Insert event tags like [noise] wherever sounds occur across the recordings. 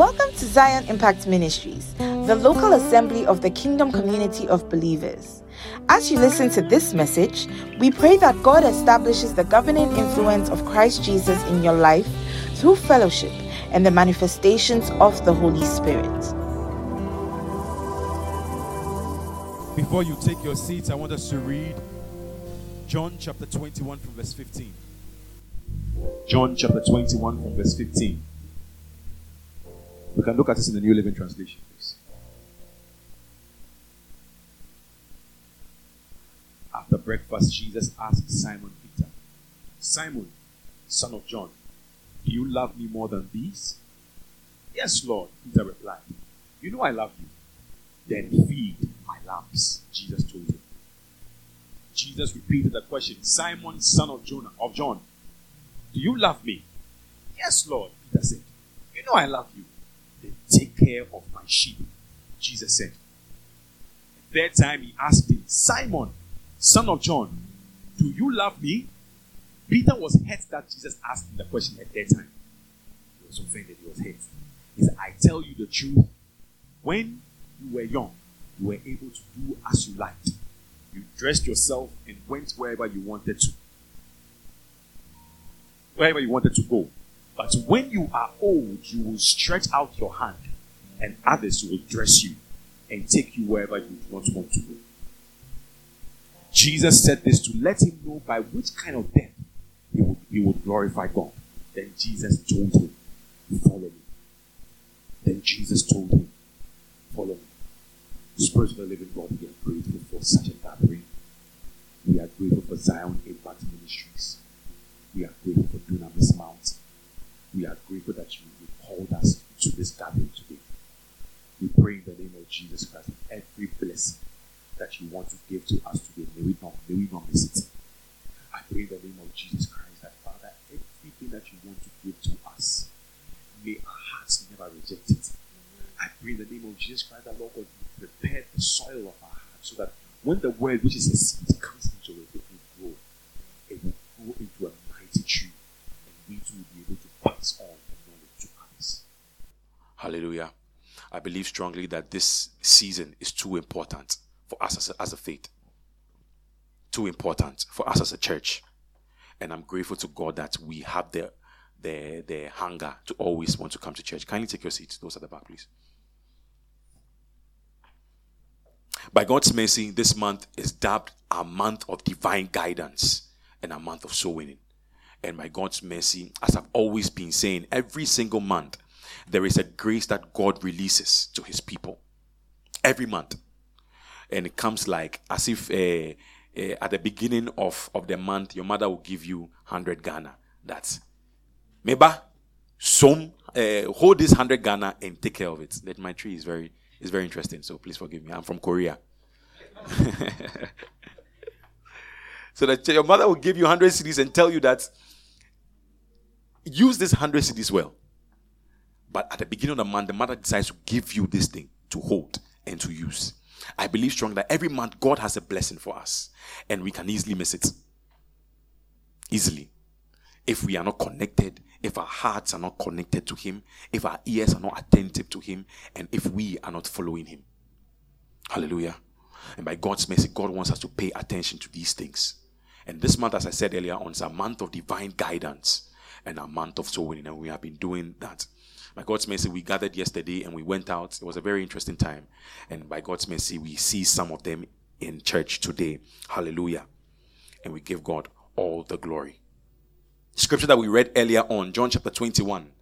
Welcome to Zion Impact Ministries, the local assembly of the kingdom community of believers. As you listen to this message, we pray that God establishes the governing influence of Christ Jesus in your life through fellowship and the manifestations of the Holy Spirit. Before you take your seats, I want us to read John chapter 21 from verse 15. John chapter 21 from verse 15. We can look at this in the New Living Translation, please. After breakfast, Jesus asked Simon Peter, Simon, son of John, do you love me more than these? Yes, Lord, Peter replied. You know I love you. Then feed my lambs, Jesus told him. Jesus repeated the question, Simon, son of Jonah, of John, do you love me? Yes, Lord, Peter said. You know I love you. Take care of my sheep, Jesus said. Third time he asked him, Simon, son of John, do you love me? Peter was hurt that Jesus asked him the question a third time. He was offended, he was hurt. He said, I tell you the truth. When you were young, you were able to do as you liked. You dressed yourself and went wherever you wanted to. Wherever you wanted to go. But when you are old, you will stretch out your hand, and others will dress you and take you wherever you do not want to go. Jesus said this to let him know by which kind of death he would, he would glorify God. Then Jesus told him, Follow me. Then Jesus told him, Follow me. Spirit of the living God, we are grateful for such a gathering. We are grateful for Zion Impact Ministries. We are grateful for Dunamis Mount. We are grateful that you, you called us to this gathering today. We pray in the name of Jesus Christ every blessing that you want to give to us today. May we not, may we not miss it. I pray in the name of Jesus Christ that Father, everything that you want to give to us, may our hearts never reject it. I pray in the name of Jesus Christ that Lord God, you prepare the soil of our hearts so that when the word, which is a seed, comes into it, it will grow. It will grow into a mighty tree, and we too to. Hallelujah. I believe strongly that this season is too important for us as a, as a faith. Too important for us as a church. And I'm grateful to God that we have the the the hunger to always want to come to church. Kindly take your seats. Those at the back, please. By God's mercy, this month is dubbed a month of divine guidance and a month of soul winning. And by God's mercy, as I've always been saying, every single month there is a grace that God releases to his people. Every month. And it comes like as if uh, uh, at the beginning of, of the month, your mother will give you 100 Ghana. That's Meba, some uh, hold this 100 Ghana and take care of it. That my tree is very is very interesting. So please forgive me. I'm from Korea. [laughs] so that your mother will give you 100 cedis and tell you that use this 100 cedis well. But at the beginning of the month, the mother decides to give you this thing to hold and to use. I believe strongly that every month God has a blessing for us and we can easily miss it. Easily. If we are not connected, if our hearts are not connected to Him, if our ears are not attentive to Him, and if we are not following Him. Hallelujah. And by God's mercy, God wants us to pay attention to these things. And this month, as I said earlier on, is a month of divine guidance and a month of soul winning, and we have been doing that. By God's mercy, we gathered yesterday and we went out. It was a very interesting time. And by God's mercy, we see some of them in church today. Hallelujah. And we give God all the glory. Scripture that we read earlier on, John chapter 21,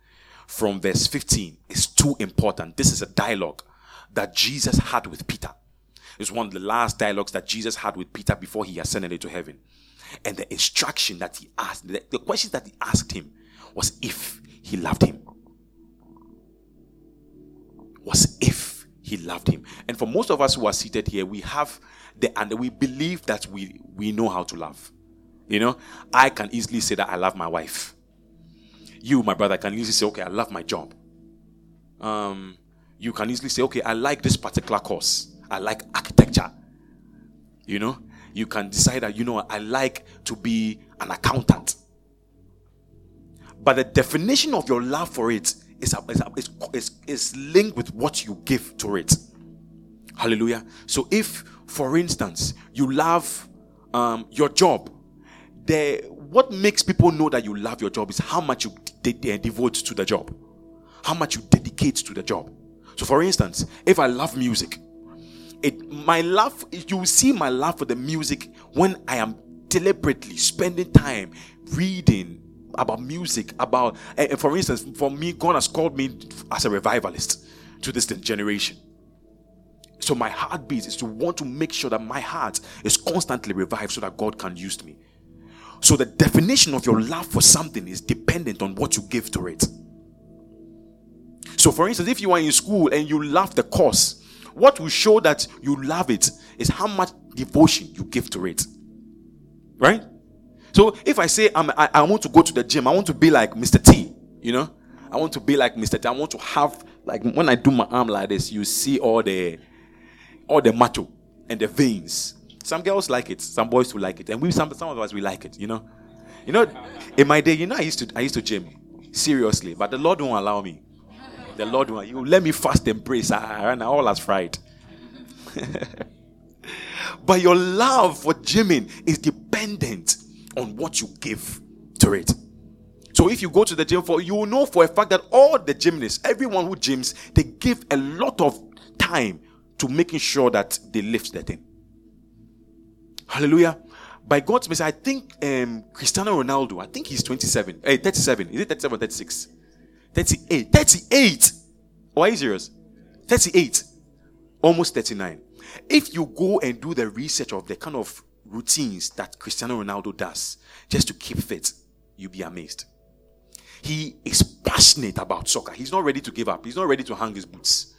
from verse 15, is too important. This is a dialogue that Jesus had with Peter. It's one of the last dialogues that Jesus had with Peter before he ascended into heaven. And the instruction that he asked, the, the question that he asked him was if he loved him. Was if he loved him. And for most of us who are seated here, we have the and we believe that we we know how to love. You know, I can easily say that I love my wife. You, my brother, can easily say, okay, I love my job. Um, you can easily say, okay, I like this particular course. I like architecture. You know, you can decide that, you know, I like to be an accountant. But the definition of your love for it is, is, is, is linked with what you give to it. Hallelujah. So if, for instance, you love um, your job, the what makes people know that you love your job is how much you de- de- devote to the job, how much you dedicate to the job. So, for instance, if I love music, it my love you see my love for the music when I am deliberately spending time reading about music about and for instance for me god has called me as a revivalist to this generation. So my heartbeat is to want to make sure that my heart is constantly revived so that god can use me. So the definition of your love for something is dependent on what you give to it. So for instance if you are in school and you love the course what will show that you love it is how much devotion you give to it right so if I say I, I want to go to the gym, I want to be like Mr. T, you know, I want to be like Mr. T. I want to have like when I do my arm like this, you see all the all the muscle and the veins. Some girls like it, some boys will like it, and we some some of us we like it, you know. You know, in my day, you know, I used to I used to gym seriously, but the Lord won't allow me. The Lord. You let me fast and and all has fried. [laughs] but your love for gymming is dependent on what you give to it. So if you go to the gym for you will know for a fact that all the gymnasts, everyone who gyms, they give a lot of time to making sure that they lift the thing. Hallelujah. By God's mercy, I think um, Cristiano Ronaldo, I think he's 27, eh, 37. Is it 37 or 36? 38. 38. Why are you serious? 38. Almost 39. If you go and do the research of the kind of routines that Cristiano Ronaldo does just to keep fit, you'll be amazed. He is passionate about soccer. He's not ready to give up. He's not ready to hang his boots.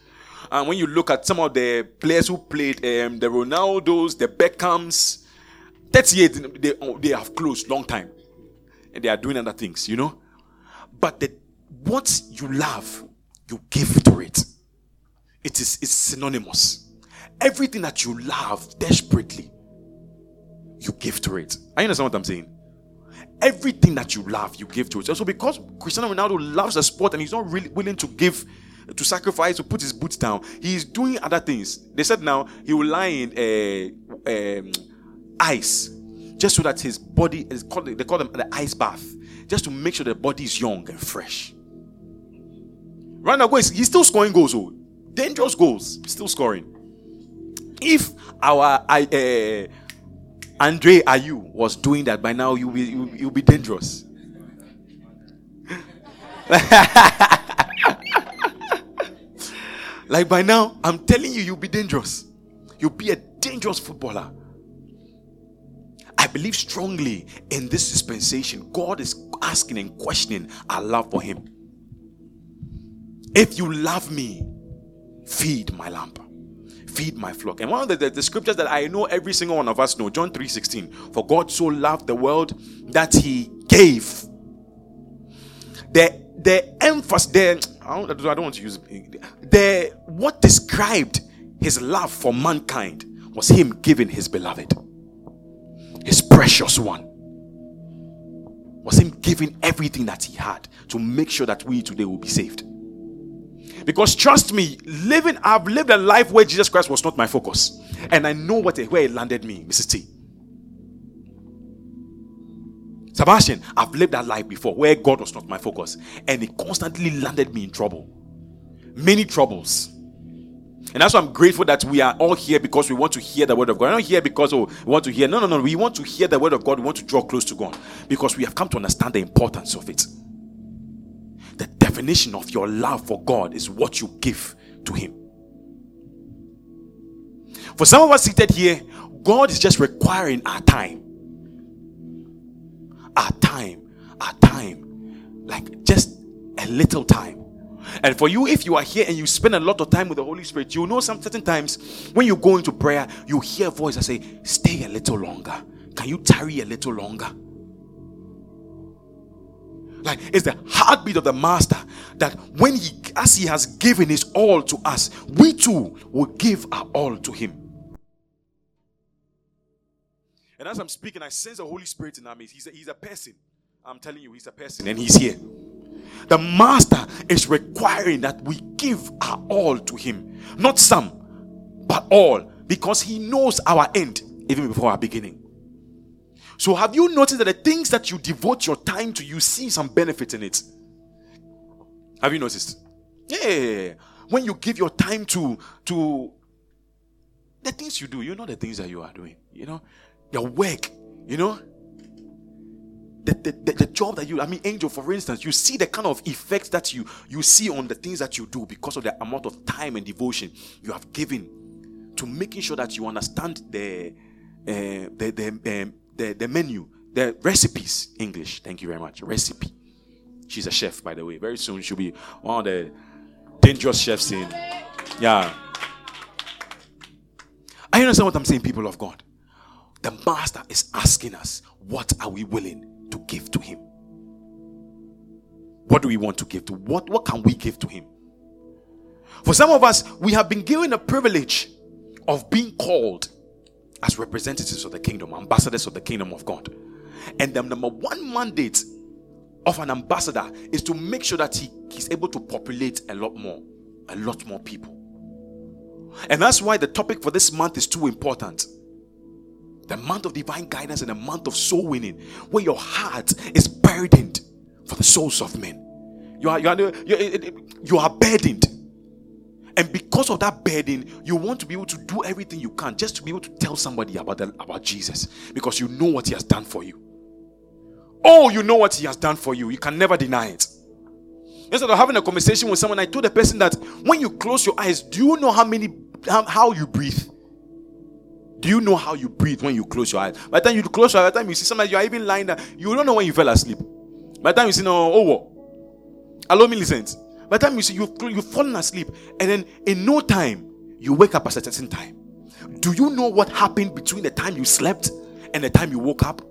And when you look at some of the players who played, um, the Ronaldos, the Beckhams, 38, they, they have closed long time. And they are doing other things, you know. But the, what you love, you give to it. It is it's synonymous. Everything that you love desperately, you give to it. I understand what I'm saying? Everything that you love, you give to it. So because Cristiano Ronaldo loves the sport and he's not really willing to give, to sacrifice, to put his boots down, he's doing other things. They said now he will lie in uh, um, ice just so that his body is called, they call them the ice bath, just to make sure the body is young and fresh. Right now, he's still scoring goals, oh, dangerous goals, still scoring. If our I, uh, Andre Ayew was doing that, by now you'll be, you'll, you'll be dangerous. [laughs] like by now, I'm telling you, you'll be dangerous. You'll be a dangerous footballer. I believe strongly in this dispensation. God is asking and questioning our love for Him. If you love me, feed my lamp feed my flock. And one of the, the, the, scriptures that I know every single one of us know, John 3:16. For God so loved the world that he gave. The the emphasis there, I don't, I don't want to use the what described his love for mankind was him giving his beloved, his precious one. Was him giving everything that he had to make sure that we today will be saved. Because trust me, living, I've lived a life where Jesus Christ was not my focus. And I know what where it landed me, Mrs. T. Sebastian, I've lived that life before where God was not my focus. And it constantly landed me in trouble. Many troubles. And that's why I'm grateful that we are all here because we want to hear the word of God. I'm not here because oh, we want to hear. No, no, no. We want to hear the word of God. We want to draw close to God because we have come to understand the importance of it definition of your love for God is what you give to Him. For some of us seated here, God is just requiring our time. Our time, our time, like just a little time. And for you, if you are here and you spend a lot of time with the Holy Spirit, you know some certain times when you go into prayer, you hear a voice that say, Stay a little longer. Can you tarry a little longer? Like it's the heartbeat of the master that when he as he has given his all to us, we too will give our all to him. And as I'm speaking, I sense the Holy Spirit in our midst. He's a, he's a person. I'm telling you, he's a person, and he's here. The master is requiring that we give our all to him. Not some, but all. Because he knows our end even before our beginning. So, have you noticed that the things that you devote your time to, you see some benefit in it? Have you noticed? Yeah. When you give your time to to the things you do, you know the things that you are doing. You know, your work. You know, the, the, the, the, job that you i mean angel for instance you see the kind of effects that you you see on the things that you do because of the amount of time and devotion you have given to making sure that you understand the uh, the the, um, the the menu the recipes english thank you very much recipe she's a chef by the way very soon she'll be one of the dangerous chefs in yeah I understand what I'm saying, people of God. The master is asking us, what are we willing to give to him? What do we want to give to? What, what can we give to him? For some of us, we have been given a privilege of being called as representatives of the kingdom, ambassadors of the kingdom of God. And the number one mandate of an ambassador is to make sure that he is able to populate a lot more, a lot more people. And that's why the topic for this month is too important. The month of divine guidance and the month of soul winning, where your heart is burdened for the souls of men. You are, you are, you are burdened. And because of that burden, you want to be able to do everything you can just to be able to tell somebody about, the, about Jesus because you know what he has done for you. Oh, you know what he has done for you. You can never deny it. Instead of having a conversation with someone, I told the person that when you close your eyes, do you know how many how, how you breathe? Do you know how you breathe when you close your eyes? By the time you close your eyes, by the time you see somebody, you are even lying there, you don't know when you fell asleep. By the time you see, no, oh, what? Allow me listen. By the time you see, you've, you've fallen asleep, and then in no time, you wake up at a certain time. Do you know what happened between the time you slept and the time you woke up?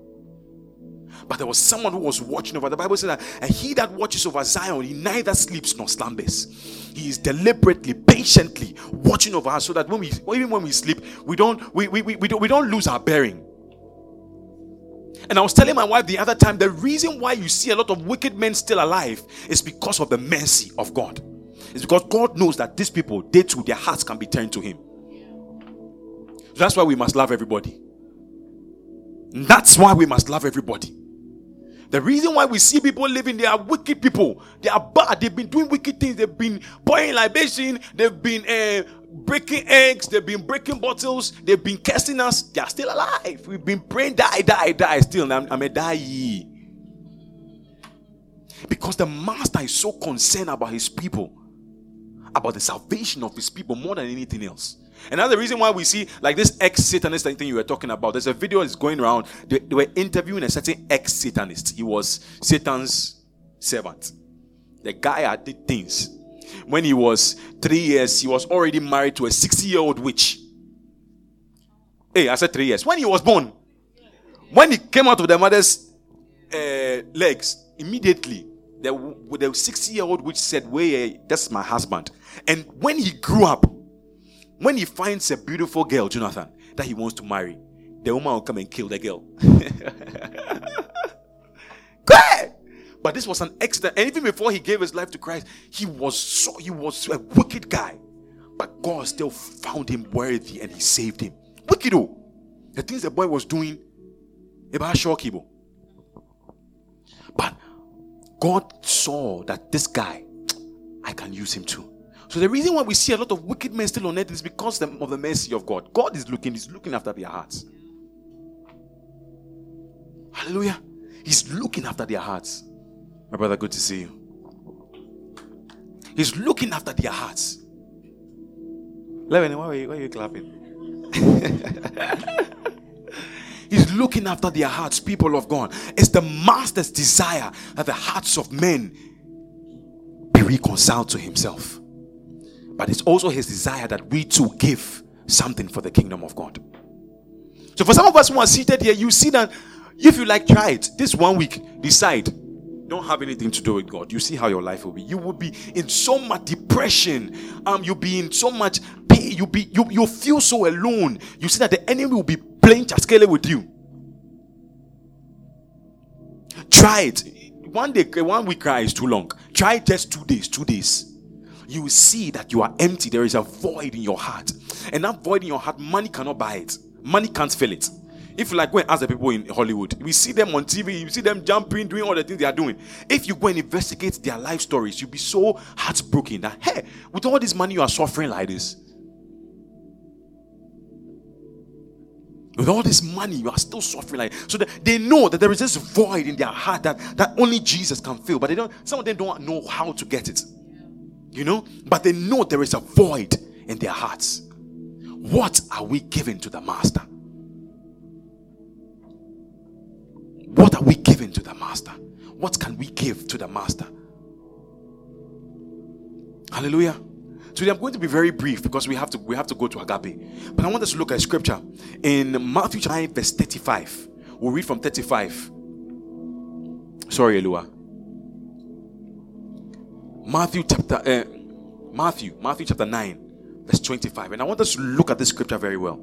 But there was someone who was watching over. The Bible says that, and he that watches over Zion, he neither sleeps nor slumbers. He is deliberately, patiently watching over us, so that when we, even when we sleep, we don't, we, we, we, we don't, we don't lose our bearing. And I was telling my wife the other time, the reason why you see a lot of wicked men still alive is because of the mercy of God. It's because God knows that these people, they too, their hearts can be turned to Him. So that's why we must love everybody. that's why we must love everybody. The reason why we see people living, they are wicked people. They are bad. They've been doing wicked things. They've been pouring libation. They've been uh, breaking eggs. They've been breaking bottles. They've been cursing us. They are still alive. We've been praying, die, die, die. Still, I'm, I'm a die. Because the master is so concerned about his people, about the salvation of his people more than anything else. The reason why we see like this ex-Satanist thing you were talking about. There's a video that's going around. They, they were interviewing a certain ex-Satanist. He was Satan's servant. The guy had did things. When he was three years, he was already married to a 60-year-old witch. Hey, I said three years. When he was born, when he came out of the mother's uh, legs, immediately the, the 60 year old witch said, Wait, that's my husband. And when he grew up, when he finds a beautiful girl, Jonathan, that he wants to marry, the woman will come and kill the girl. [laughs] But this was an accident. And even before he gave his life to Christ, he was so he was a wicked guy. But God still found him worthy and he saved him. Wicked oh. The things the boy was doing, about shocking. Oh. But God saw that this guy, I can use him too. So the reason why we see a lot of wicked men still on earth is because of the mercy of God. God is looking, He's looking after their hearts. Hallelujah. He's looking after their hearts. My brother, good to see you. He's looking after their hearts. Levin, why are you, why are you clapping? [laughs] He's looking after their hearts, people of God. It's the master's desire that the hearts of men be reconciled to himself. But it's also his desire that we too give something for the kingdom of God. So for some of us who are seated here, you see that if you like, try it. This one week, decide. Don't have anything to do with God. You see how your life will be. You will be in so much depression. Um, you'll be in so much pain. You'll be you you feel so alone. You see that the enemy will be playing chaskele with you. Try it. One day, one week cry is too long. Try just two days, two days. You will see that you are empty. There is a void in your heart. And that void in your heart, money cannot buy it. Money can't fill it. If you like go and ask the people in Hollywood, we see them on TV, you see them jumping, doing all the things they are doing. If you go and investigate their life stories, you'll be so heartbroken that hey, with all this money, you are suffering like this. With all this money, you are still suffering like so they know that there is this void in their heart that, that only Jesus can fill, but they don't some of them don't know how to get it. You know, but they know there is a void in their hearts. What are we giving to the master? What are we giving to the master? What can we give to the master? Hallelujah. Today I'm going to be very brief because we have to we have to go to agape. But I want us to look at scripture in Matthew 9, verse 35. We'll read from 35. Sorry, Elua. Matthew chapter uh, Matthew, Matthew chapter 9, verse 25. And I want us to look at this scripture very well.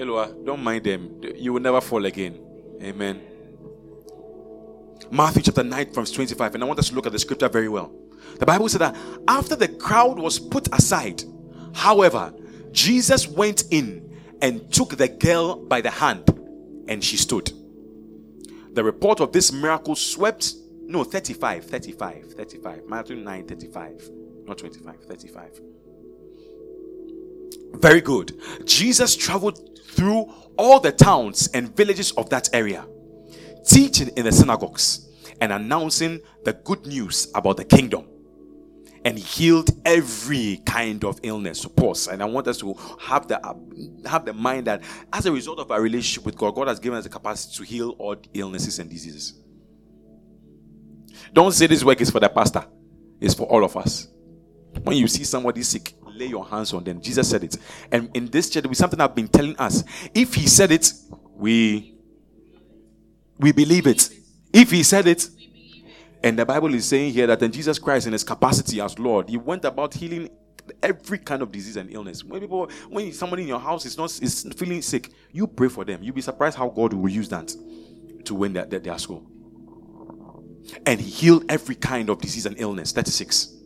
Eloah, don't mind them. You will never fall again. Amen. Matthew chapter 9, verse 25. And I want us to look at the scripture very well. The Bible said that after the crowd was put aside, however, Jesus went in and took the girl by the hand, and she stood. The report of this miracle swept, no, 35, 35, 35. Matthew 9, 35. Not 25, 35. Very good. Jesus traveled through all the towns and villages of that area, teaching in the synagogues and announcing the good news about the kingdom. And he healed every kind of illness. Pause. And I want us to have the uh, have the mind that as a result of our relationship with God, God has given us the capacity to heal all illnesses and diseases. Don't say this work is for the pastor, it's for all of us. When you see somebody sick, lay your hands on them. Jesus said it. And in this church, with something I've been telling us. If he said it, we we believe it. If he said it, and the Bible is saying here that in Jesus Christ, in his capacity as Lord, he went about healing every kind of disease and illness. When people, when somebody in your house is not is feeling sick, you pray for them. You'll be surprised how God will use that to win their, their, their. And he healed every kind of disease and illness. 36.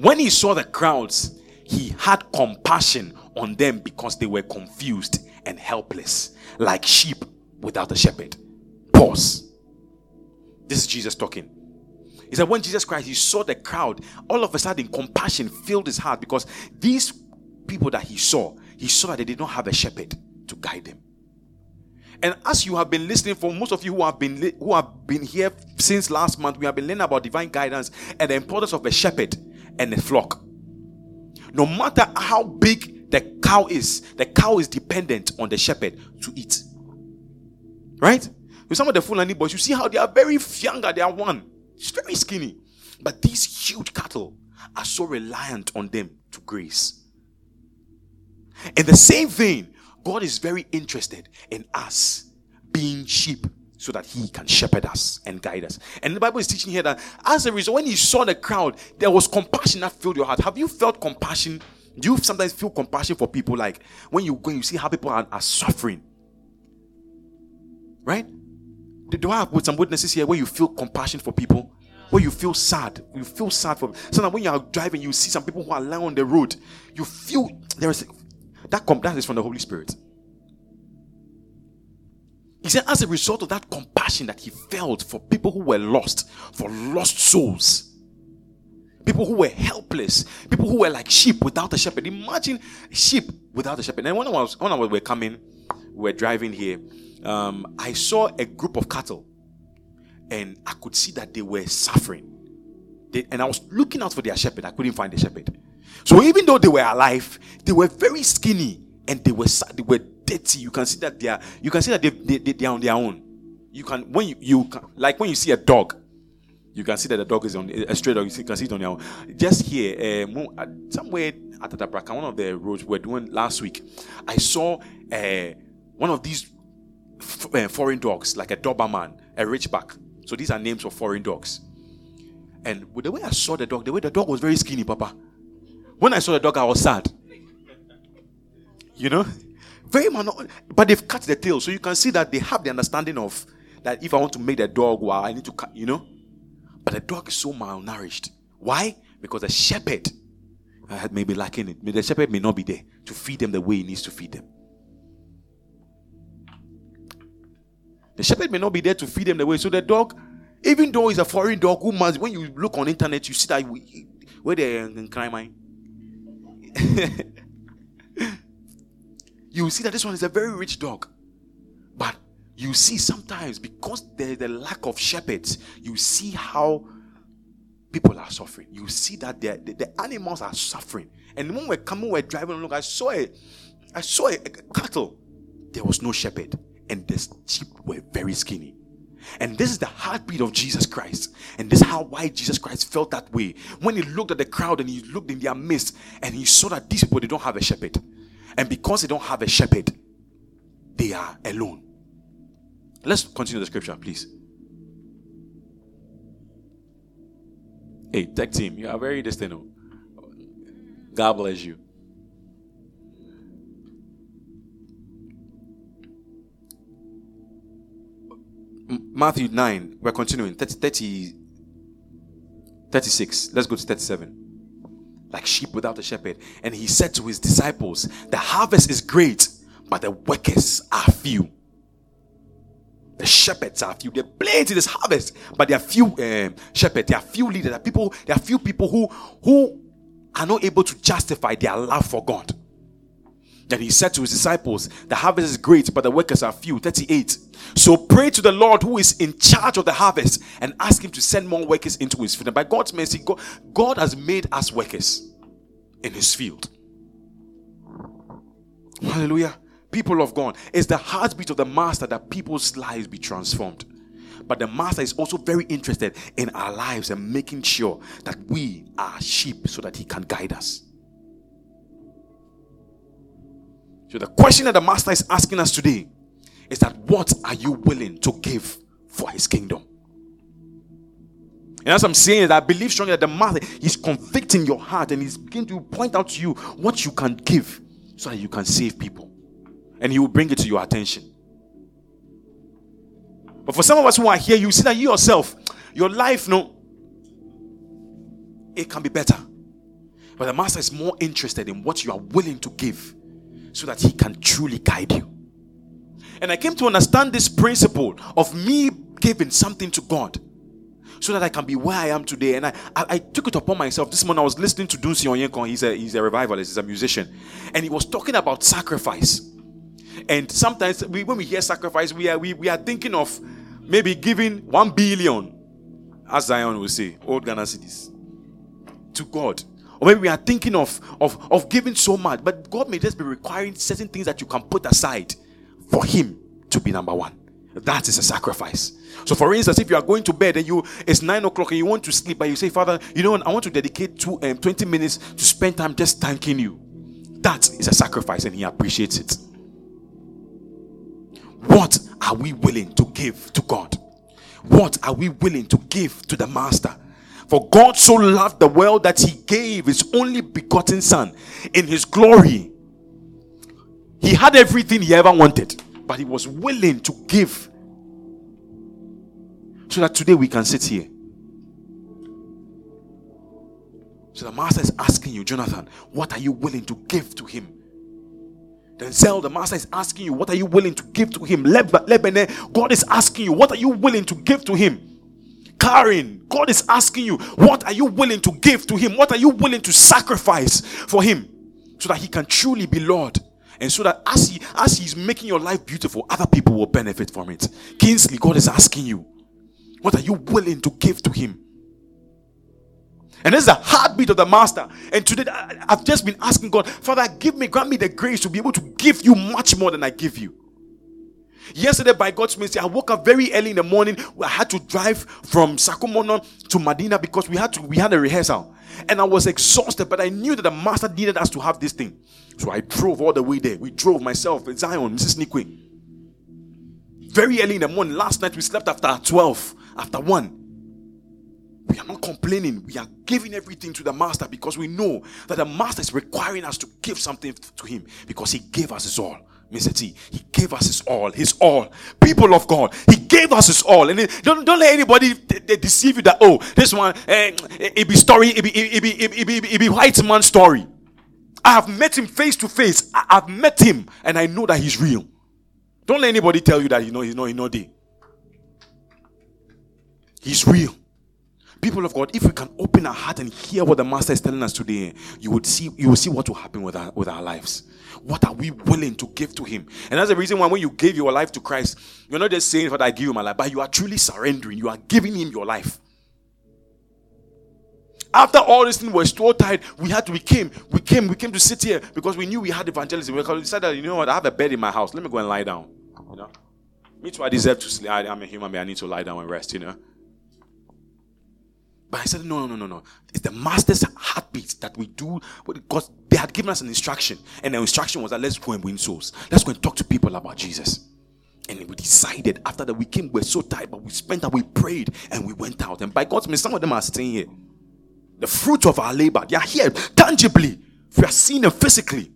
When he saw the crowds, he had compassion on them because they were confused and helpless, like sheep without a shepherd. Pause. This is Jesus talking. He said, when Jesus Christ, he saw the crowd, all of a sudden compassion filled his heart because these people that he saw, he saw that they did not have a shepherd to guide them. And as you have been listening, for most of you who have been who have been here since last month, we have been learning about divine guidance and the importance of a shepherd and a flock. No matter how big the cow is, the cow is dependent on the shepherd to eat. Right? With some of the Fulani boys, you see how they are very younger, they are one. It's very skinny. But these huge cattle are so reliant on them to graze. In the same vein, God is very interested in us being sheep so that he can shepherd us and guide us. And the Bible is teaching here that as a result, when he saw the crowd, there was compassion that filled your heart. Have you felt compassion? Do you sometimes feel compassion for people like when you go, and you see how people are, are suffering? Right? Do I have with some witnesses here where you feel compassion for people? Where you feel sad, you feel sad for. Sometimes when you are driving, you see some people who are lying on the road. You feel there is that. That is from the Holy Spirit. He said, as a result of that compassion that he felt for people who were lost, for lost souls, people who were helpless, people who were like sheep without a shepherd. Imagine sheep without a shepherd. And when I was when I was, coming, we were driving here, um, I saw a group of cattle, and I could see that they were suffering. They, and I was looking out for their shepherd. I couldn't find the shepherd. So even though they were alive, they were very skinny and they were sad, they were dirty. You can see that they are. You can see that they they, they, they are on their own. You can when you, you can, like when you see a dog, you can see that the dog is on a stray dog. You, can see it on your own. Just here, uh, somewhere at Adabraka, one of the roads we were doing last week, I saw uh, one of these f- uh, foreign dogs, like a Doberman, a Ridgeback. So these are names of foreign dogs. And the way I saw the dog, the way the dog was very skinny, Papa. When I saw the dog, I was sad. You know? Very mono- but they've cut the tail, so you can see that they have the understanding of that if I want to make the dog well, I need to cut, you know. But the dog is so malnourished. Why? Because the shepherd uh, may be lacking it. The shepherd may not be there to feed them the way he needs to feed them. The shepherd may not be there to feed them the way. So the dog, even though it's a foreign dog, who must when you look on internet, you see that we, where they crime [laughs] you see that this one is a very rich dog. But you see sometimes because there's the lack of shepherds, you see how people are suffering. You see that the, the animals are suffering. And when we're coming, we're driving along, I saw a, I saw a, a cattle. There was no shepherd, and the sheep were very skinny. And this is the heartbeat of Jesus Christ. And this is how why Jesus Christ felt that way. When he looked at the crowd and he looked in their midst and he saw that these people they don't have a shepherd. And because they don't have a shepherd, they are alone. Let's continue the scripture, please. Hey, tech team, you are very distant. Oh. God bless you. Matthew 9, we're continuing. 30, 30, 36. Let's go to 37. Like sheep without a shepherd. And he said to his disciples, The harvest is great, but the workers are few. The shepherds are few. There are plenty this harvest, but there are few um, shepherds. There are few leaders. There are people. There are few people who who are not able to justify their love for God. Then he said to his disciples, The harvest is great, but the workers are few. 38. So pray to the Lord who is in charge of the harvest and ask him to send more workers into his field. And by God's mercy, God, God has made us workers in his field. Hallelujah. People of God, it's the heartbeat of the master that people's lives be transformed. But the master is also very interested in our lives and making sure that we are sheep so that he can guide us. So, the question that the master is asking us today is that what are you willing to give for his kingdom? And as I'm saying, that I believe strongly that the master is convicting your heart and he's beginning to point out to you what you can give so that you can save people. And he will bring it to your attention. But for some of us who are here, you see that you yourself, your life, no, it can be better. But the master is more interested in what you are willing to give so that he can truly guide you. And I came to understand this principle of me giving something to God so that I can be where I am today. And I, I, I took it upon myself. This morning I was listening to Dunsin Oyekan. He's a, he's a revivalist, he's a musician. And he was talking about sacrifice. And sometimes we, when we hear sacrifice, we are, we, we are thinking of maybe giving one billion, as Zion will say, old Ghana cedis, to God. Or maybe we are thinking of, of, of giving so much, but God may just be requiring certain things that you can put aside for Him to be number one. That is a sacrifice. So, for instance, if you are going to bed and you it's nine o'clock and you want to sleep, but you say, Father, you know, I want to dedicate two, um, 20 minutes to spend time just thanking you. That is a sacrifice, and He appreciates it. What are we willing to give to God? What are we willing to give to the Master? For God so loved the world that he gave his only begotten Son in his glory. He had everything he ever wanted, but he was willing to give so that today we can sit here. So the master is asking you, Jonathan, what are you willing to give to him? Then Denzel, the master is asking you, what are you willing to give to him? Lebene, God is asking you, what are you willing to give to him? Karen, God is asking you, what are you willing to give to him? What are you willing to sacrifice for him? So that he can truly be Lord. And so that as he as he's making your life beautiful, other people will benefit from it. Kingsley, God is asking you, what are you willing to give to him? And this is the heartbeat of the master. And today I've just been asking God, Father, give me, grant me the grace to be able to give you much more than I give you. Yesterday, by God's mercy, I woke up very early in the morning. I had to drive from Sakumono to Medina because we had to we had a rehearsal. And I was exhausted, but I knew that the master needed us to have this thing. So I drove all the way there. We drove myself, Zion, Mrs. Neequaye. Very early in the morning. Last night we slept after 12, after 1 We are not complaining. We are giving everything to the master because we know that the master is requiring us to give something to him because he gave us his all. Mr. T, he gave us his all, his all. People of God, he gave us his all. And don't, don't let anybody deceive you that, oh, this one, eh, it be story, it be, it be, it be, it be white man story. I have met him face to face. I, have met him and I know that he's real. Don't let anybody tell you that you know he's not, he's. He's real. People of God, if we can open our heart and hear what the Master is telling us today, you would see you will see what will happen with our with our lives. What are we willing to give to Him? And that's the reason why when you gave your life to Christ, you're not just saying, "What I give you my life," but you are truly surrendering. You are giving Him your life. After all this thing was so tired, we had to, we came, we came, we came to sit here because we knew we had evangelism. We decided, you know what, I have a bed in my house. Let me go and lie down. You know, me too. I deserve to sleep. I, I'm a human being. I need to lie down and rest. You know. But I said, no, no, no, no. No. It's the master's heartbeat that we do because they had given us an instruction. And the instruction was that let's go and win souls. Let's go and talk to people about Jesus. And we decided after that we came, we were so tired, but we spent that, we prayed, and we went out. And by God's mercy, some of them are staying here. The fruit of our labor, they are here tangibly. We are seeing them physically.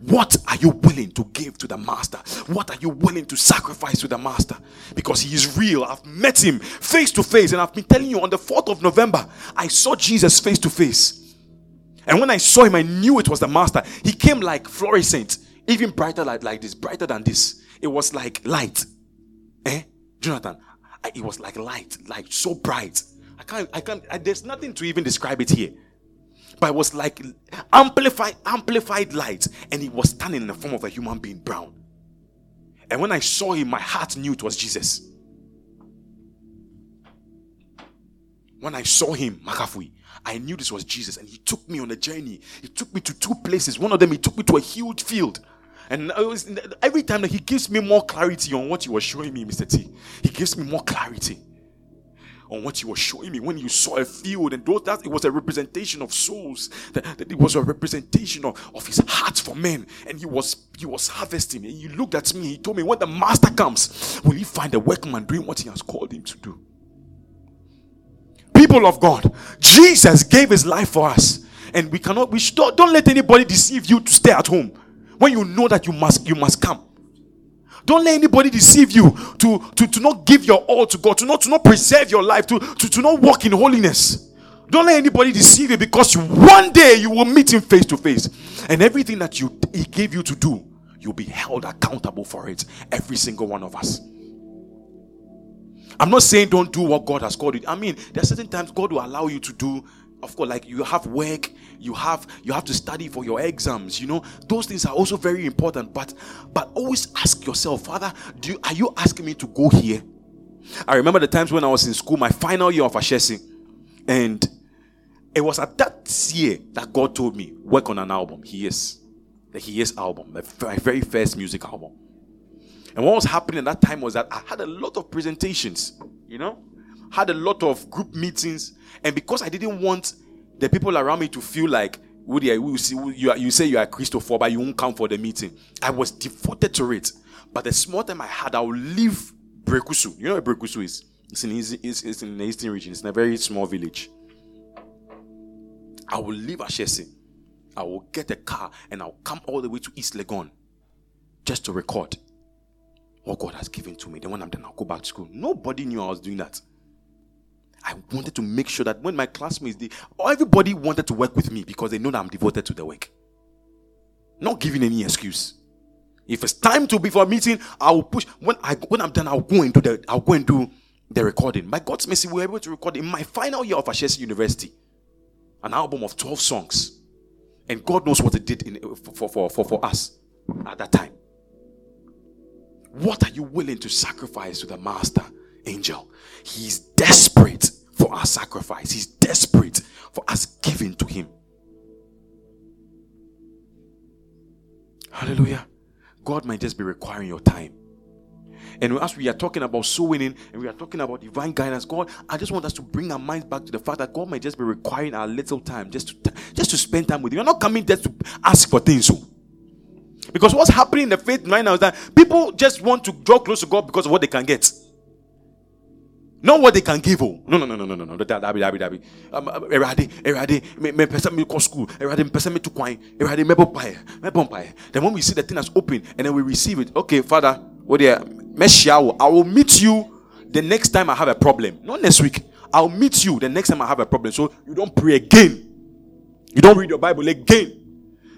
What are you willing to give to the master? What are you willing to sacrifice to the master? Because he is real. I've met him face to face, and I've been telling you on the 4th of November, I saw Jesus face to face. And when I saw him, I knew it was the master. He came like fluorescent, even brighter like, like this, brighter than this. It was like light. Eh? Jonathan, it was like light, like so bright. I can't, I can't, I, there's nothing to even describe it here but it was like amplified, amplified light, and he was standing in the form of a human being, brown. And when I saw him, my heart knew it was Jesus. When I saw him, Makafui, I knew this was Jesus, and he took me on a journey. He took me to two places. One of them, he took me to a huge field. And was, every time that he gives me more clarity on what he was showing me, Mr. T, he gives me more clarity on what he was showing me when you saw a field and those that it was a representation of souls that, that it was a representation of, of his heart for men and he was he was harvesting. And he looked at me he told me when the master comes will he find a workman doing what he has called him to do? People of god jesus gave his life for us and we cannot we should don't let anybody deceive you to stay at home. When you know that you must you must come don't let anybody deceive you to, to, to not give your all to God, to not, to not preserve your life, to, to, to not walk in holiness. Don't let anybody deceive you because one day you will meet him face to face. And everything that you he gave you to do, you'll be held accountable for it. Every single one of us. I'm not saying don't do what God has called you. I mean, there are certain times God will allow you to do of course like you have work you have you have to study for your exams you know? Those things are also very important but but always ask yourself father do you, are you asking me to go here? I remember the times when i was in school my final year of ashesi and it was at that year that god told me work on an album. He is the he is album my very first music album. And what was happening at that time was that i had a lot of presentations you know had a lot of group meetings, and because I didn't want the people around me to feel like Woody, you, see, you, you say you are Christopher, but you won't come for the meeting. I was devoted to it. But the small time I had, I would leave Berekuso. You know what Berekuso is? It's in, it's, it's in the eastern region. It's in a very small village. I will leave Ashesi. I will get a car and I'll come all the way to East Legon just to record what God has given to me. Then when I'm done, I'll go back to school. Nobody knew I was doing that. I wanted to make sure that when my classmates, they, everybody wanted to work with me because they know that I'm devoted to the work. Not giving any excuse. If it's time to be for a meeting, I will push. When I when I'm done, I'll go and do the I'll go and do the recording. By God's mercy, we were able to record in my final year of Ashesi University an album of 12 songs. And God knows what it did in, for, for, for, for us at that time. What are you willing to sacrifice to the master? angel. He's desperate for our sacrifice, he's desperate for us giving to him. Hallelujah. God might just be requiring your time. And as we are talking about soul winning and we are talking about divine guidance, God, I just want us to bring our minds back to the fact that God might just be requiring our little time just to just to spend time with you. You're not coming just to ask for things. So. Oh. Because what's happening in the faith right now is that people just want to draw close to God because of what they can get. Not what they can give. Oh, no, no, no, no, no, no, no. That, that, that, that, um, Erade, Erade, me, me, person me call school. Erade, me person me to coin. Erade, me buy, me buy. Then when we see the thing that's open and then we receive it, okay, Father, what there, Meshia, I will meet you the next time I have a problem. Not next week. I'll meet you the next time I have a problem. So you don't pray again. You don't read your Bible again.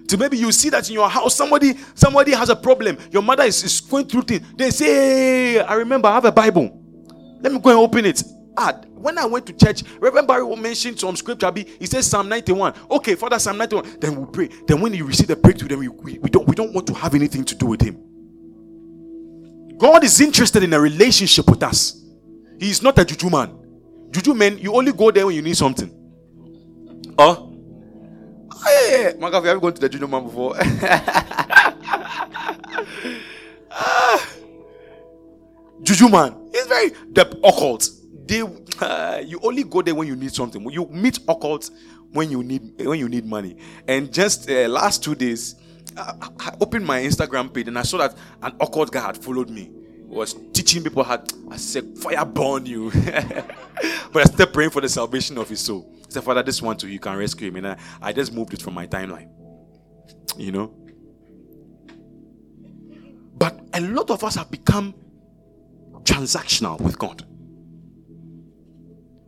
So maybe you see that in your house somebody somebody has a problem. Your mother is, is going through things. They say, hey, I remember I have a Bible. Let me go and open it. Ah, when I went to church, Reverend Barry will mention some scripture. He says Psalm 91. Okay, Father, Psalm 91. Then we pray. Then when you receive the breakthrough, then we, we, we don't we don't want to have anything to do with him. God is interested in a relationship with us. He is not a juju man. Juju man, you only go there when you need something. Oh, oh yeah, yeah. Have you ever gone to the juju man before? [laughs] ah. Juju man. It's very the occult. They uh, [laughs] you only go there when you need something. You meet occult when you need when you need money. And just uh, last two days, I, I opened my Instagram page and I saw that an occult guy had followed me. Was teaching people how I said fire burn you. [laughs] but I still praying for the salvation of his soul. I said, Father, this one too, you can rescue him. And I, I just moved it from my timeline. You know? But a lot of us have become transactional with God.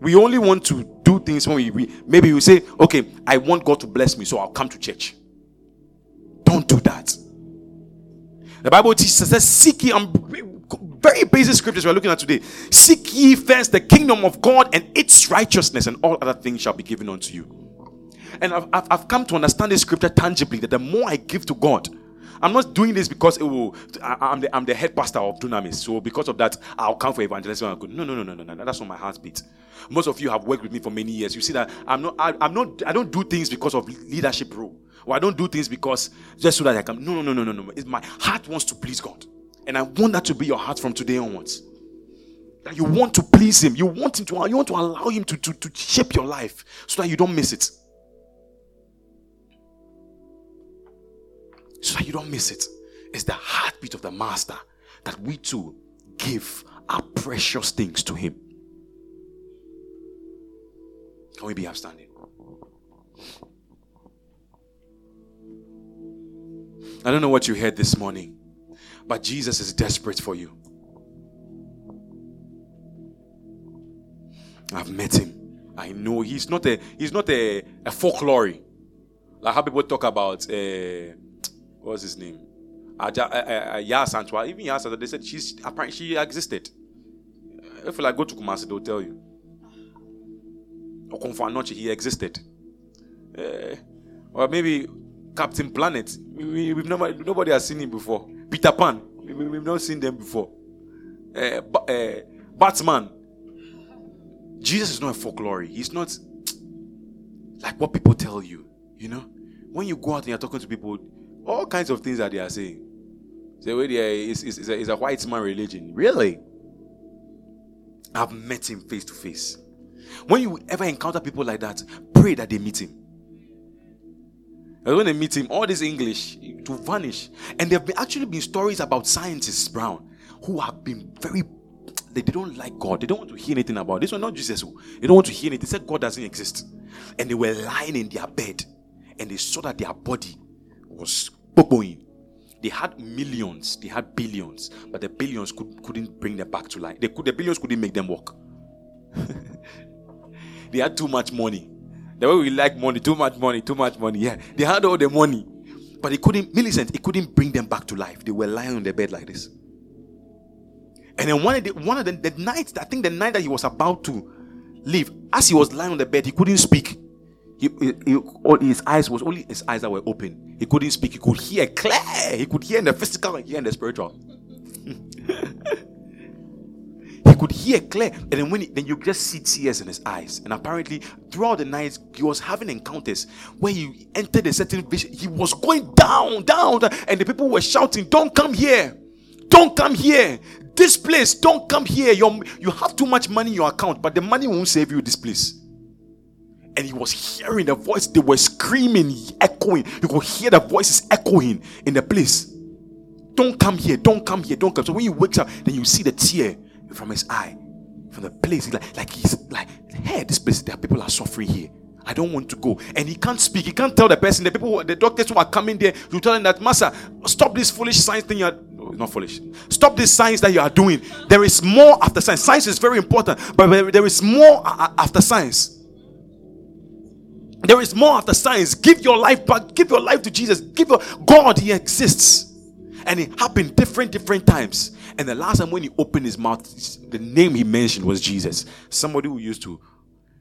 We only want to do things when we, we maybe you say, okay, I want God to bless me, so I'll come to church. Don't do that. The Bible teaches us, seek ye, um, very basic scriptures we're looking at today. Seek ye first the kingdom of God and its righteousness, and all other things shall be given unto you. And I've, I've, I've come to understand this scripture tangibly that the more I give to God, I'm not doing this because it will, I, am the, I'm the head pastor of Dunamis. So because of that, I'll come for evangelism. No, no, no, no, no, no. That's not my heartbeat. Most of you have worked with me for many years. You see that I'm not, I, I'm not, I don't do things because of leadership role. Or I don't do things because just so that I can. No, no, no, no, no, no. It's my heart wants to please God. And I want that to be your heart from today onwards. That you want to please Him. You want Him to, you want to allow Him to, to, to shape your life so that you don't miss it. So that you don't miss it. It's the heartbeat of the Master that we too give our precious things to Him. Can we be outstanding? I don't know what you heard this morning, but Jesus is desperate for you. I've met him. I know he's not a he's not a, a folklore. Like how people talk about uh, what's his name? Aja, uh, uh, even Yas, they said she's apparently she existed. If I go to Kumasi, they'll tell you. Okomfo Anokye, he existed. Uh, or maybe Captain Planet. We, have never nobody has seen him before. Peter Pan. We, have not seen them before. Uh, uh, Batman. Jesus is not a folklore. He's not like what people tell you. You know, when you go out and you're talking to people, all kinds of things that they are saying. Say, wait, yeah, it's, it's, it's, a, it's a white man religion. Really? I've met him face to face. When you ever encounter people like that, pray that they meet him. And when they meet him, all this English to vanish. And there have been, actually been stories about scientists, Brown, who have been very they, they don't like God. They don't want to hear anything about this one, not Jesus. Oh. They don't want to hear anything. They said God doesn't exist. And they were lying in their bed and they saw that their body was boboing. They had millions, they had billions, but the billions could, couldn't bring them back to life. They could, the billions couldn't make them work. [laughs] they had too much money. The way we like money, too much money, too much money. Yeah, they had all the money, but it couldn't, Millicent, it couldn't bring them back to life. They were lying on their bed like this. And then one of the, one of the, the nights, I think the night that he was about to leave, as he was lying on the bed, he couldn't speak. He, he, all his eyes was only his eyes that were open. He couldn't speak. He could hear clear. He could hear in the physical and hear in the spiritual. [laughs] he could hear clear, and then when he, then you just see tears in his eyes. And apparently, throughout the night, he was having encounters where he entered a certain vision. He was going down, down, down, and the people were shouting, "Don't come here! Don't come here! This place! Don't come here! You you have too much money in your account, but the money won't save you this place." And he was hearing the voice. They were screaming, echoing. You could hear the voices echoing in the place. Don't come here, don't come here, don't come. So when he wakes up, then you see the tear from his eye, from the place. He's Like, like he's like, hey, this place, there are people are suffering here. I don't want to go. And he can't speak. He can't tell the person, the people, the doctors who are coming there, to tell him that, Master, stop this foolish science thing. You're no, not foolish. Stop this science that you are doing. There is more after science. Science is very important, but there is more after science. There is more after science. Give your life back. Give your life to Jesus. Give your God. He exists. And it happened different, different times. And the last time when he opened his mouth, the name he mentioned was Jesus. Somebody who used to.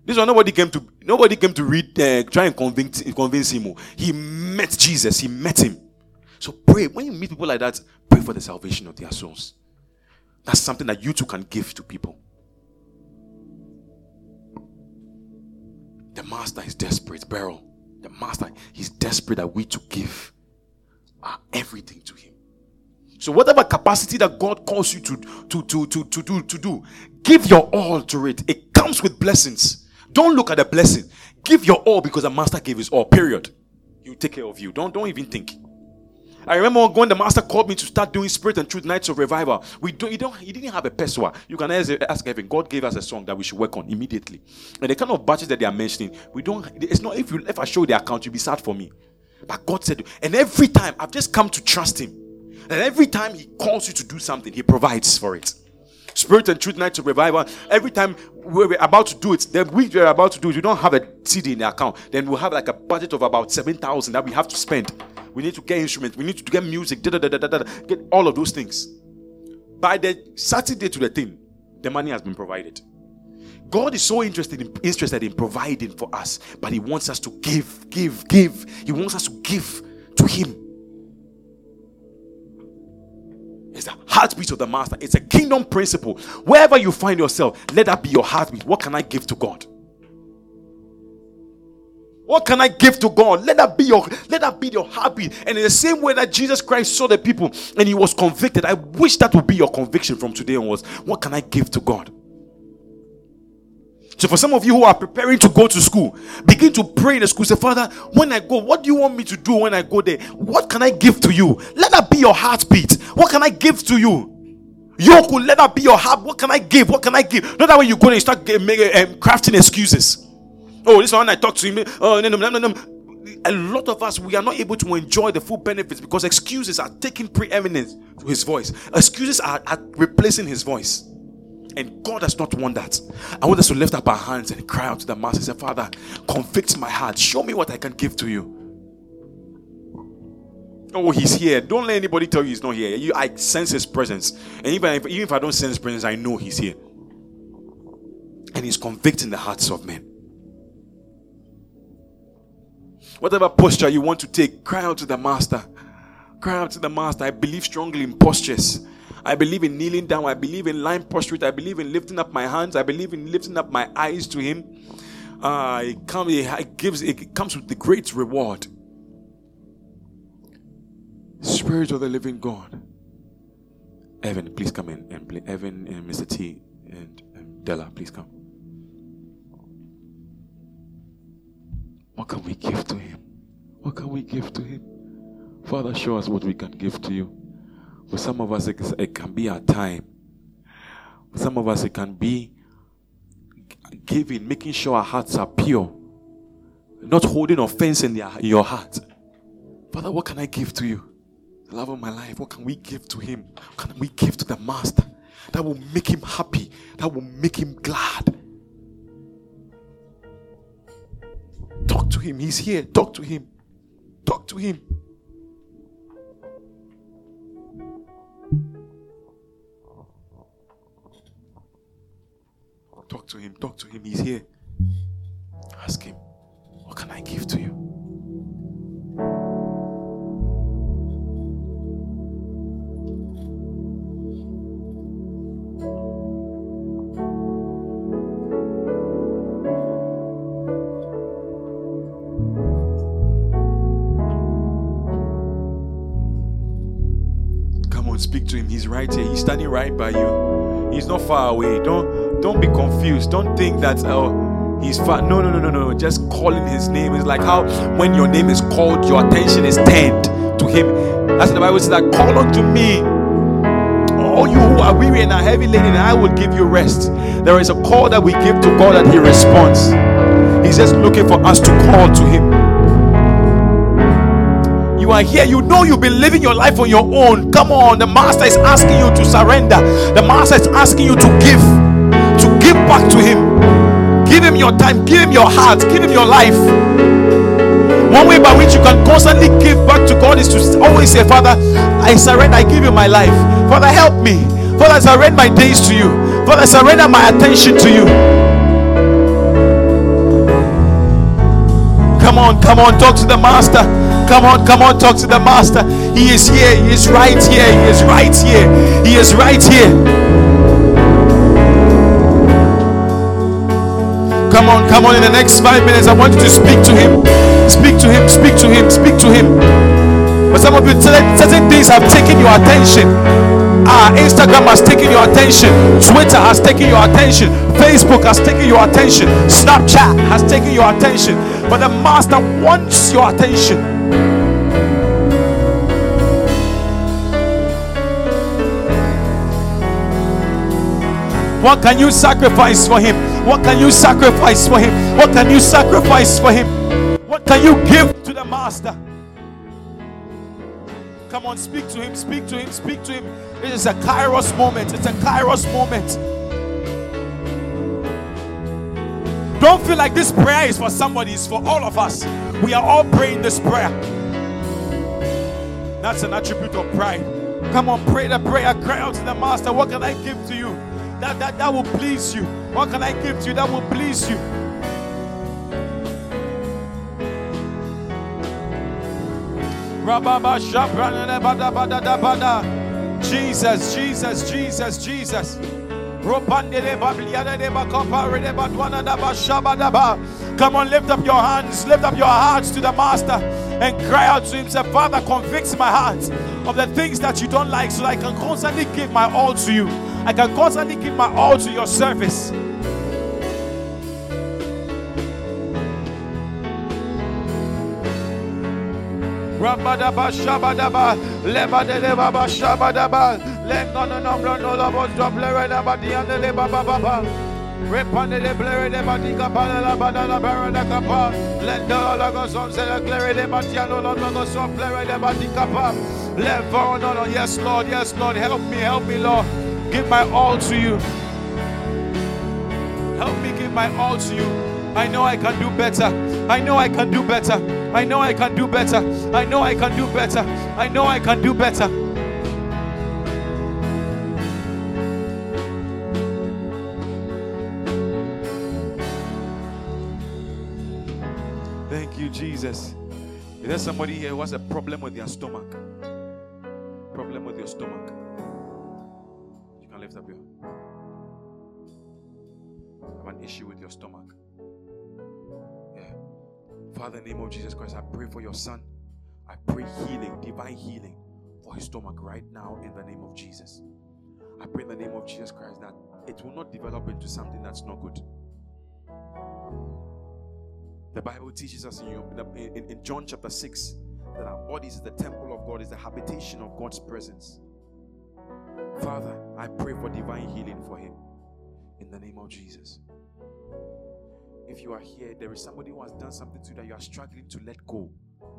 This one, nobody came to nobody came to read, uh, try and convince convince him. He met Jesus. He met him. So pray when you meet people like that. Pray for the salvation of their souls. That's something that you too can give to people. Master is desperate, Beryl. The master, he's desperate that we to give our everything to him. So whatever capacity that God calls you to, to, to, to, to do, to do, give your all to it. It comes with blessings. Don't look at the blessing. Give your all because the master gave his all. Period. He'll take care of you. Don't don't even think. I remember when the master called me to start doing spirit and truth nights of revival. We don't, you don't, he didn't have a pesewa. You can ask, heaven. God gave us a song that we should work on immediately. And the kind of batches that they are mentioning, we don't. It's not if you if I show the account, you'll be sad for me. But God said, and every time I've just come to trust Him. And every time He calls you to do something, He provides for it. Spirit and Truth Nights of Revival. Every time we're about to do it, the week we're about to do it, we don't have a cedi in the account. Then we'll have like a budget of about 7,000 that we have to spend. We need to get instruments. We need to get music. Da, da, da, get all of those things. By the Saturday to the thing, the money has been provided. God is so interested in interested in providing for us, but He wants us to give, give, give. He wants us to give to Him. It's the heartbeat of the master. It's a kingdom principle. Wherever you find yourself, let that be your heartbeat. What can I give to God? What can I give to God? Let that be your let that be your heartbeat. And in the same way that Jesus Christ saw the people and he was convicted, I wish that would be your conviction from today onwards. What can I give to God? So, for some of you who are preparing to go to school, begin to pray in the school. Say, Father, when I go, what do you want me to do when I go there? What can I give to you? Let that be your heartbeat. What can I give to you? Yoku, let that be your heart. What can I give? What can I give? Not that when you go there, you start um, crafting excuses. Oh, this one I talked to him. Oh, no, no, no, no. A lot of us, we are not able to enjoy the full benefits because excuses are taking preeminence to his voice. Excuses are, are replacing his voice. And God does not want that. I want us to lift up our hands and cry out to the Master. Say, Father, convict my heart. Show me what I can give to you. Oh, he's here. Don't let anybody tell you he's not here. You, I sense his presence. And even if, even if I don't sense his presence, I know he's here. And he's convicting the hearts of men. Whatever posture you want to take, cry out to the Master. Cry out to the Master. I believe strongly in postures. I believe in kneeling down. I believe in lying prostrate. I believe in lifting up my hands. I believe in lifting up my eyes to Him. Uh, it, comes, it gives. It comes with the great reward. Spirit of the living God. Evan, please come in and play. Evan and Mr. T and, and Della, please come. What can we give to Him? What can we give to Him? Father, show us what we can give to you. For some of us, it can be our time. For some of us, it can be giving, making sure our hearts are pure, not holding offense in, your heart. Father, what can I give to you? The love of my life, what can we give to Him? What can we give to the Master that will make Him happy, that will make Him glad? To Him. He's here. Talk to Him. Talk to Him. Talk to him. Talk to him. He's here. Ask him, What can I give to you? Right here. He's standing right by you. He's not far away. Don't don't be confused. Don't think that oh he's far. No, no, no, no, no. Just calling his name is like how when your name is called, your attention is turned to him. That's what the Bible says that call unto me. all you who are weary and are heavy laden, I will give you rest. There is a call that we give to God and He responds. He's just looking for us to call to Him. You are here, you know you've been living your life on your own. Come on, the Master is asking you to surrender, the Master is asking you to give, to give back to Him. Give Him your time, give Him your heart, give Him your life. One way by which you can constantly give back to God is to always say, Father, I surrender, I give you my life. Father, help me. Father, I surrender my days to you. Father, I surrender my attention to you. Come on, come on, talk to the Master. Come on, come on, talk to the Master. He is here. He is right here. He is right here. He is right here. Come on, come on. In the next five minutes, I want you to speak to him. Speak to him, speak to him, speak to him. But some of you, certain things have taken your attention. Ah, Instagram has taken your attention. Twitter has taken your attention. Facebook has taken your attention. Snapchat has taken your attention. But the Master wants your attention. What can you sacrifice for him? What can you sacrifice for him? What can you sacrifice for him? What can you give to the master? Come on, speak to him, speak to him, speak to him. This is a kairos moment. It's a kairos moment. Don't feel like this prayer is for somebody, it's for all of us. We are all praying this prayer. That's an attribute of pride. Come on, pray the prayer, cry out to the master. What can I give to you? That, that, that will please you. What can I give to you that will please you? Jesus, Jesus, Jesus, Jesus. Come on, lift up your hands, lift up your hearts to the Master and cry out to Him. Say, Father, convict my heart of the things that you don't like so I can constantly give my all to you. I can constantly give my all to your service. Repande de blere de batika pala la bada la bara da capa Lendo la goson se la clere de batiano la goson blere de batika pa Levo no no yes Lord yes Lord help me help me Lord. Give my all to you. Help me give my all to you. I know I can do better. I know I can do better. I know I can do better. I know I can do better. I know I can do better. Jesus. Is there somebody here who has a problem with their stomach? Problem with your stomach? You can lift up your. Have an issue with your stomach. Yeah. Father, in the name of Jesus Christ, I pray for your son. I pray healing, divine healing for his stomach right now in the name of Jesus. I pray in the name of Jesus Christ that it will not develop into something that's not good. The Bible teaches us in, in, in John chapter 6 that our bodies is the temple of God, is the habitation of God's presence. Father, I pray for divine healing for him in the name of Jesus. If you are here, there is somebody who has done something to you that you are struggling to let go.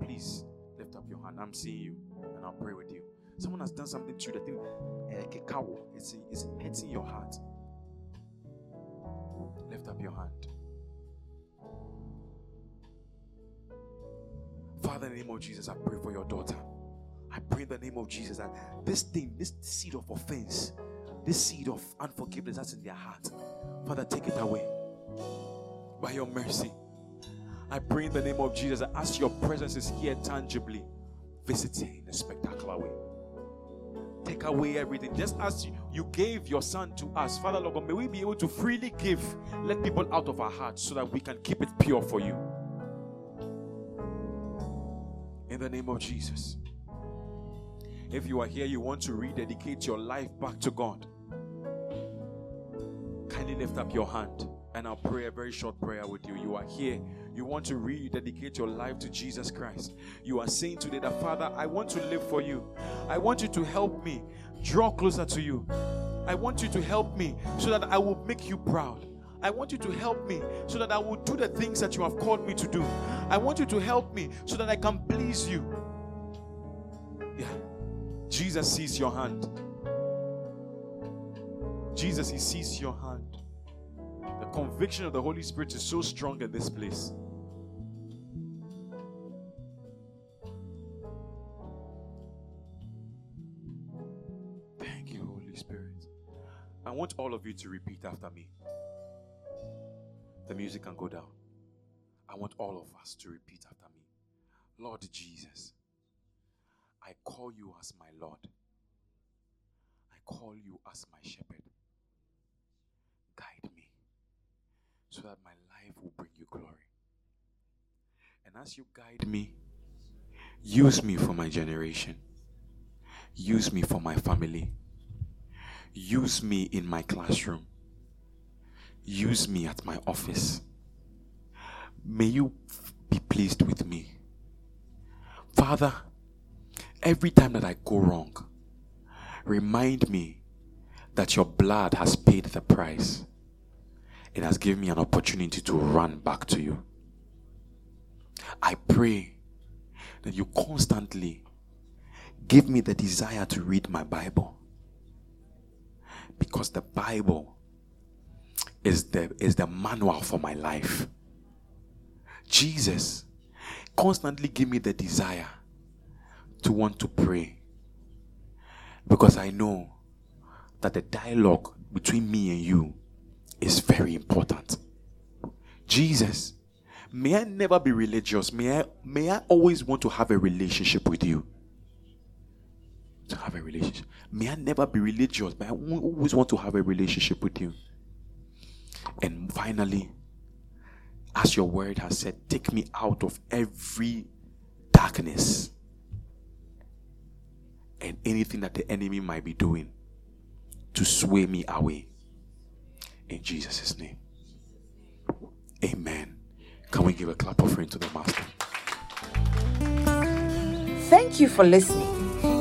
Please lift up your hand. I'm seeing you and I'll pray with you. Someone has done something to you that think, uh, it's, it's hurting your heart. Lift up your hand. Father, in the name of Jesus, I pray for your daughter. I pray in the name of Jesus that this thing, this seed of offense, this seed of unforgiveness that's in their heart, Father, take it away by your mercy. I pray in the name of Jesus that as your presence is here tangibly, visit in a spectacular way. Take away everything. Just as you gave your son to us, Father Lord God, may we be able to freely give, let people out of our hearts so that we can keep it pure for you. In the name of Jesus. If you are here, you want to rededicate your life back to God, kindly lift up your hand. And I'll pray a very short prayer with you. You are here. You want to rededicate your life to Jesus Christ. You are saying today that, Father, I want to live for you. I want you to help me draw closer to you. I want you to help me so that I will make you proud. I want you to help me so that I will do the things that you have called me to do. I want you to help me so that I can please you. Yeah. Jesus sees your hand. Jesus, He sees your hand. The conviction of the Holy Spirit is so strong in this place. Thank you, Holy Spirit. I want all of you to repeat after me. The music can go down. I want all of us to repeat after me. Lord Jesus, I call you as my Lord. I call you as my shepherd. Guide me so that my life will bring you glory. And as you guide me, use me for my generation, use me for my family, use me in my classroom, use me at my office. May you be pleased with me. Father, every time that I go wrong, remind me that your blood has paid the price. It has given me an opportunity to run back to you. I pray that you constantly give me the desire to read my Bible. Because the Bible is the, is the manual for my life. Jesus, constantly give me the desire to want to pray. Because I know that the dialogue between me and you is very important. Jesus, may I never be religious. May I may I always want to have a relationship with you. To have a relationship. May I never be religious, but I always want to have a relationship with you. And finally, as your word has said, take me out of every darkness and anything that the enemy might be doing to sway me away. In Jesus' name. Amen. Can we give a clap offering to the Master? Thank you for listening.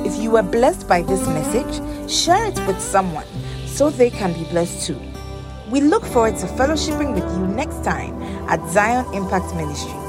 If you were blessed by this message, share it with someone so they can be blessed too. We look forward to fellowshipping with you next time at Zion Impact Ministry.